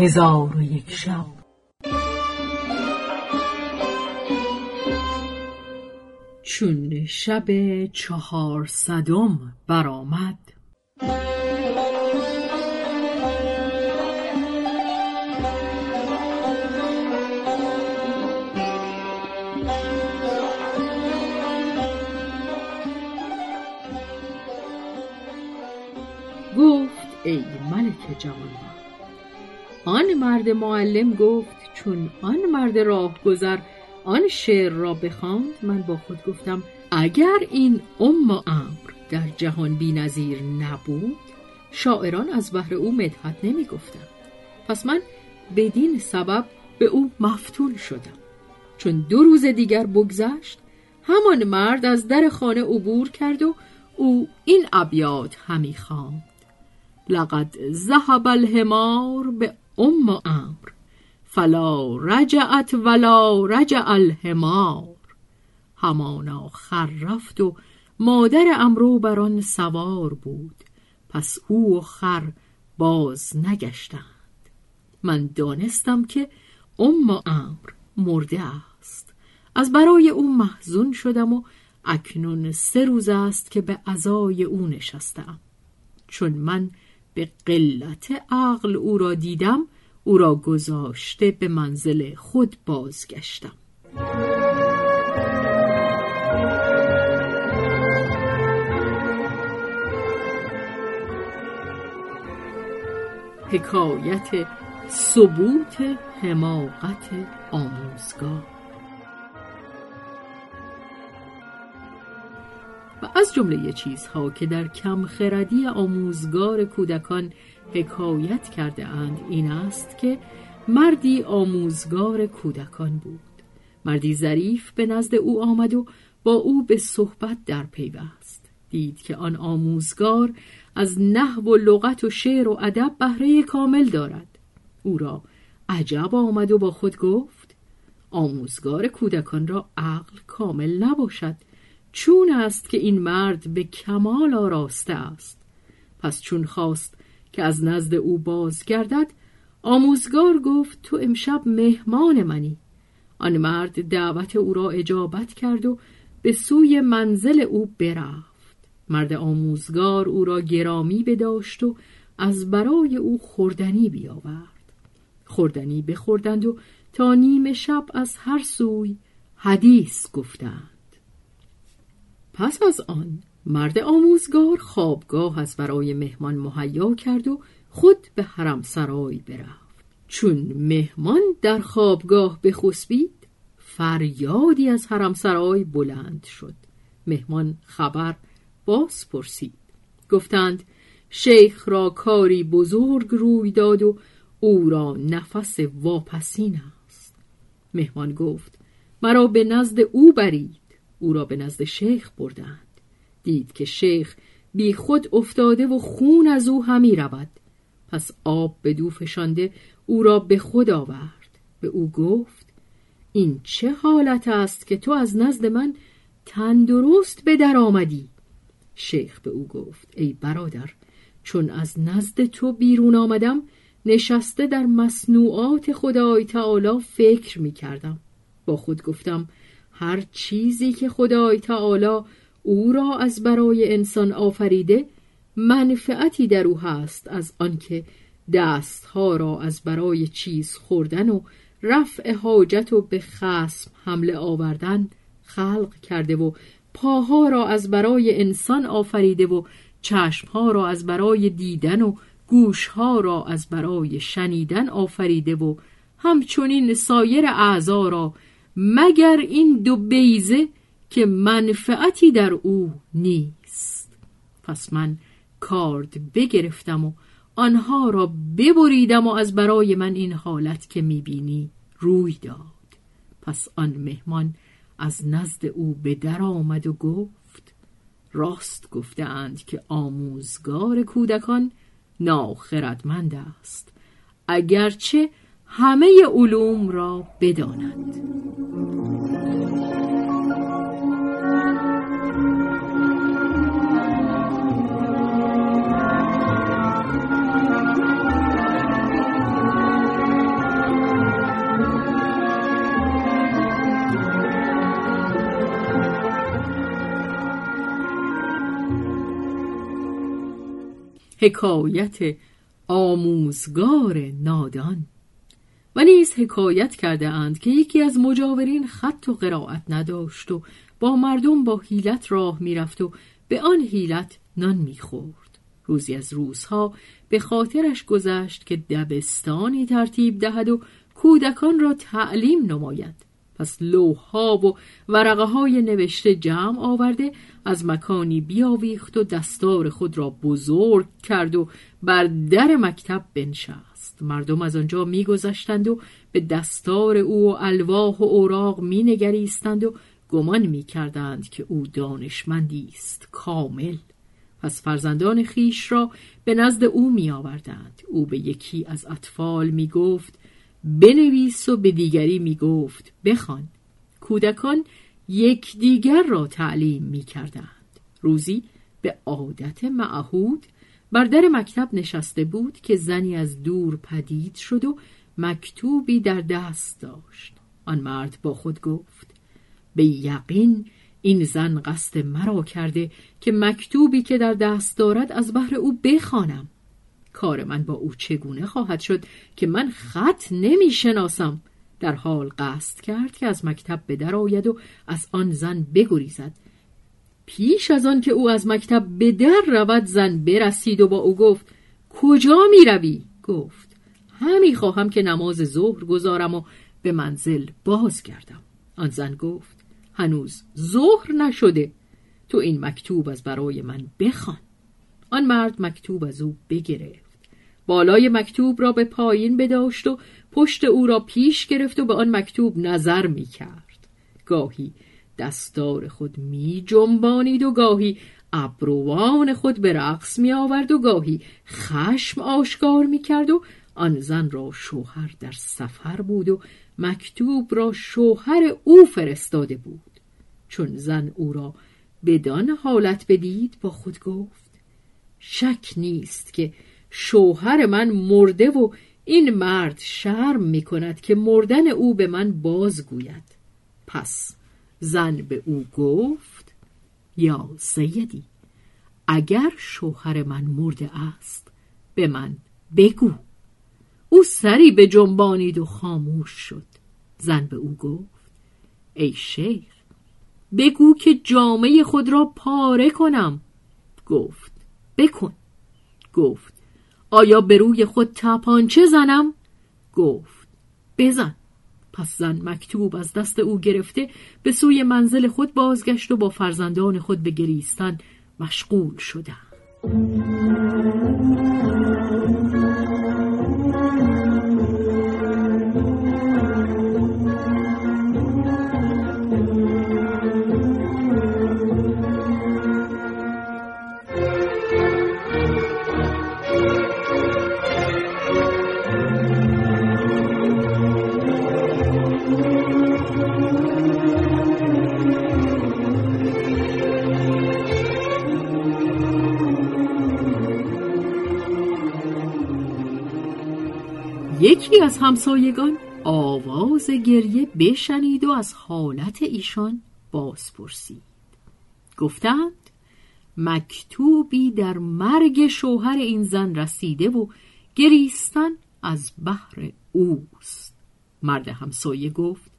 هزار و یک شب. چون شب چهارصدم برآمد. مرد معلم گفت چون آن مرد راهگذر آن شعر را بخواند من با خود گفتم اگر این ام امر در جهان بینظیر نبود شاعران از بهر او مدحت نمی گفتند. پس من بدین سبب به او مفتون شدم. چون دو روز دیگر بگذشت همان مرد از در خانه عبور کرد و او این ابیات همی خواند. لقد ذهب الحمار به ام امر فلا رجعت ولا رجع الحمار همانا خر رفت و مادر امرو بر آن سوار بود. پس او و خر باز نگشتند. من دانستم که ام امر مرده است. از برای او محزون شدم و اکنون سه روز است که به عزای او نشستم. چون من به قلت عقل او را دیدم او را گذاشته به منزل خود بازگشتم. حکایت ثبوت حماقت آموزگار جمله چیزها که در کم خردی آموزگار کودکان حکایت کرده اند این است که مردی آموزگار کودکان بود. مردی ظریف به نزد او آمد و با او به صحبت در پیوست. دید که آن آموزگار از نحو و لغت و شعر و ادب بهره کامل دارد. او را عجب آمد و با خود گفت آموزگار کودکان را عقل کامل نباشد. چون است که این مرد به کمال آراسته است. پس چون خواست که از نزد او بازگردد آموزگار گفت تو امشب مهمان منی. آن مرد دعوت او را اجابت کرد و به سوی منزل او برفت. مرد آموزگار او را گرامی بداشت و از برای او خوردنی بیاورد. خوردنی بخوردند و تا نیم شب از هر سوی حدیث گفتند. پس از آن مرد آموزگار خوابگاه از برای مهمان مهیا کرد و خود به حرم سرای برفت. چون مهمان در خوابگاه بخسبید فریادی از حرم سرای بلند شد. مهمان خبر باز پرسید. گفتند شیخ را کاری بزرگ روی داد و او را نفس واپسین است. مهمان گفت مرا به نزد او برید. او را به نزد شیخ بردند. دید که شیخ بی خود افتاده و خون از او همی رود. پس آب به دو فشانده او را به خود آورد. به او گفت این چه حالت است که تو از نزد من تندرست به در آمدی؟ شیخ به او گفت ای برادر چون از نزد تو بیرون آمدم نشسته در مصنوعات خدای تعالی فکر می کردم. با خود گفتم هر چیزی که خدای تعالی او را از برای انسان آفریده منفعتی در او هست از آنکه دستها را از برای چیز خوردن و رفع حاجت و به خسم حمله آوردن خلق کرده و پاها را از برای انسان آفریده و چشمها را از برای دیدن و گوشها را از برای شنیدن آفریده و همچنین سایر اعضا را مگر این دو بیزه که منفعتی در او نیست. پس من کارد بگرفتم و آنها را ببریدم و از برای من این حالت که می‌بینی روی داد. پس آن مهمان از نزد او به در آمد و گفت راست گفتند که آموزگار کودکان ناخردمند است. اگرچه همه علوم را بداند. حکایت آموزگار نادان. نیز حکایت کرده اند که یکی از مجاورین خط و قرائت نداشت و با مردم با حیلت راه می‌رفت و به آن حیلت نان می‌خورد. روزی از روزها به خاطرش گذشت که دبستانی ترتیب دهد و کودکان را تعلیم نماید. پس لوحها و ورقه های نوشته جمع آورده از مکانی بیاویخت و دستار خود را بزرگ کرد و بر در مکتب بنشست. مردم از آنجا میگذشتند و به دستار او و الواح و اوراق مینگریستند و گمان می‌کردند که او دانشمندی است کامل پس فرزندان خیش را به نزد او می آوردند. او به یکی از اطفال می گفت بنویس و به دیگری می گفت بخوان. کودکان یکدیگر را تعلیم می کردند. روزی به عادت معهود بر در مکتب نشسته بود که زنی از دور پدید شد و مکتوبی در دست داشت. آن مرد با خود گفت به یقین این زن قصد مرا کرده که مکتوبی که در دست دارد از بحر او بخوانم. کار من با او چگونه خواهد شد که من خط نمی شناسم در حال قصد کرد که از مکتب به در آید و از آن زن بگریزد. پیش از آن که او از مکتب به در رود زن برسید و با او گفت کجا می روی؟ گفت همی خواهم که نماز ظهر گذارم و به منزل بازگردم. آن زن گفت هنوز ظهر نشده تو این مکتوب از برای من بخوان. آن مرد مکتوب از او بگرفت بالای مکتوب را به پایین بداشت و پشت او را پیش گرفت و به آن مکتوب نظر می کرد گاهی دستار خود می جنبانید و گاهی ابروان خود به رقص می آورد و گاهی خشم آشکار می کرد و آن زن را شوهر در سفر بود و مکتوب را شوهر او فرستاده بود. چون زن او را بدان حالت بدید با خود گفت شک نیست که شوهر من مرده و این مرد شرم می کند که مردن او به من بازگوید. پس زن به او گفت یا سیدی اگر شوهر من مرده است به من بگو. او سری به جنبانید و خاموش شد. زن به او گفت ای شیخ بگو که جامعه خود را پاره کنم. گفت بکن. گفت آیا به روی خود تپانچه زنم؟ گفت بزن. پس زن مکتوب از دست او گرفته به سوی منزل خود بازگشت و با فرزندان خود به گریستن مشغول شدند. یکی از همسایگان آواز گریه بشنید و از حالت ایشان باز پرسید گفتند مکتوبی در مرگ شوهر این زن رسیده و گریستن از بحر اوست. مرد همسایه گفت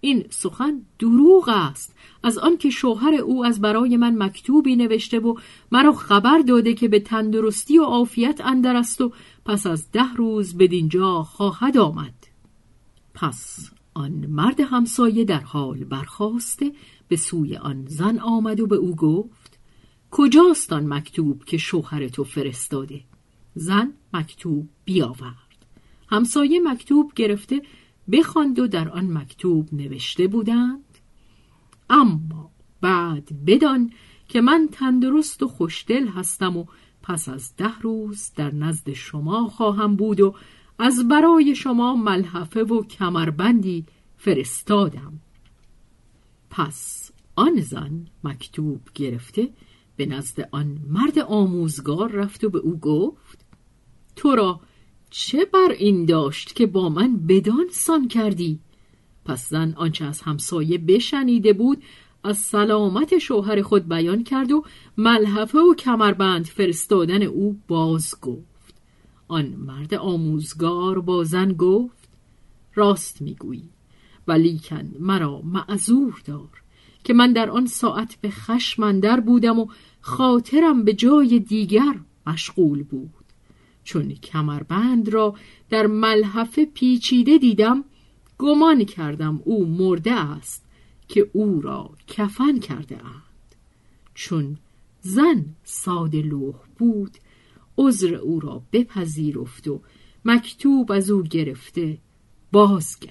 این سخن دروغ است. از آنکه شوهر او از برای من مکتوبی نوشته و مرا خبر داده که به تندرستی و عافیت اندر است و پس از ده روز بدینجا خواهد آمد. پس آن مرد همسایه در حال برخواسته به سوی آن زن آمد و به او گفت کجاست آن مکتوب که شوهر تو فرستاده؟ زن مکتوب بیاورد. همسایه مکتوب گرفته بخواند و در آن مکتوب نوشته بودند اما بعد بدان که من تندرست و خوشدل هستم و پس از ده روز در نزد شما خواهم بود و از برای شما ملحفه و کمربندی فرستادم. پس آن زن مکتوب گرفته به نزد آن مرد آموزگار رفت و به او گفت تو را چه بر این داشت که با من بدان سان کردی؟ پس زن آنچه از همسایه بشنیده بود از سلامت شوهر خود بیان کرد و ملحفه و کمربند فرستادن او باز گفت. آن مرد آموزگار با زن گفت راست می‌گویی ولیکن مرا معذور دار که من در آن ساعت به خشم بودم و خاطرم به جای دیگر مشغول بود. چون کمربند را در ملحفه پیچیده دیدم گمان کردم او مرده است که او را کفن کرده اند چون زن ساده لوح بود عذر او را بپذیرفت و مکتوب از او گرفته بازگشت.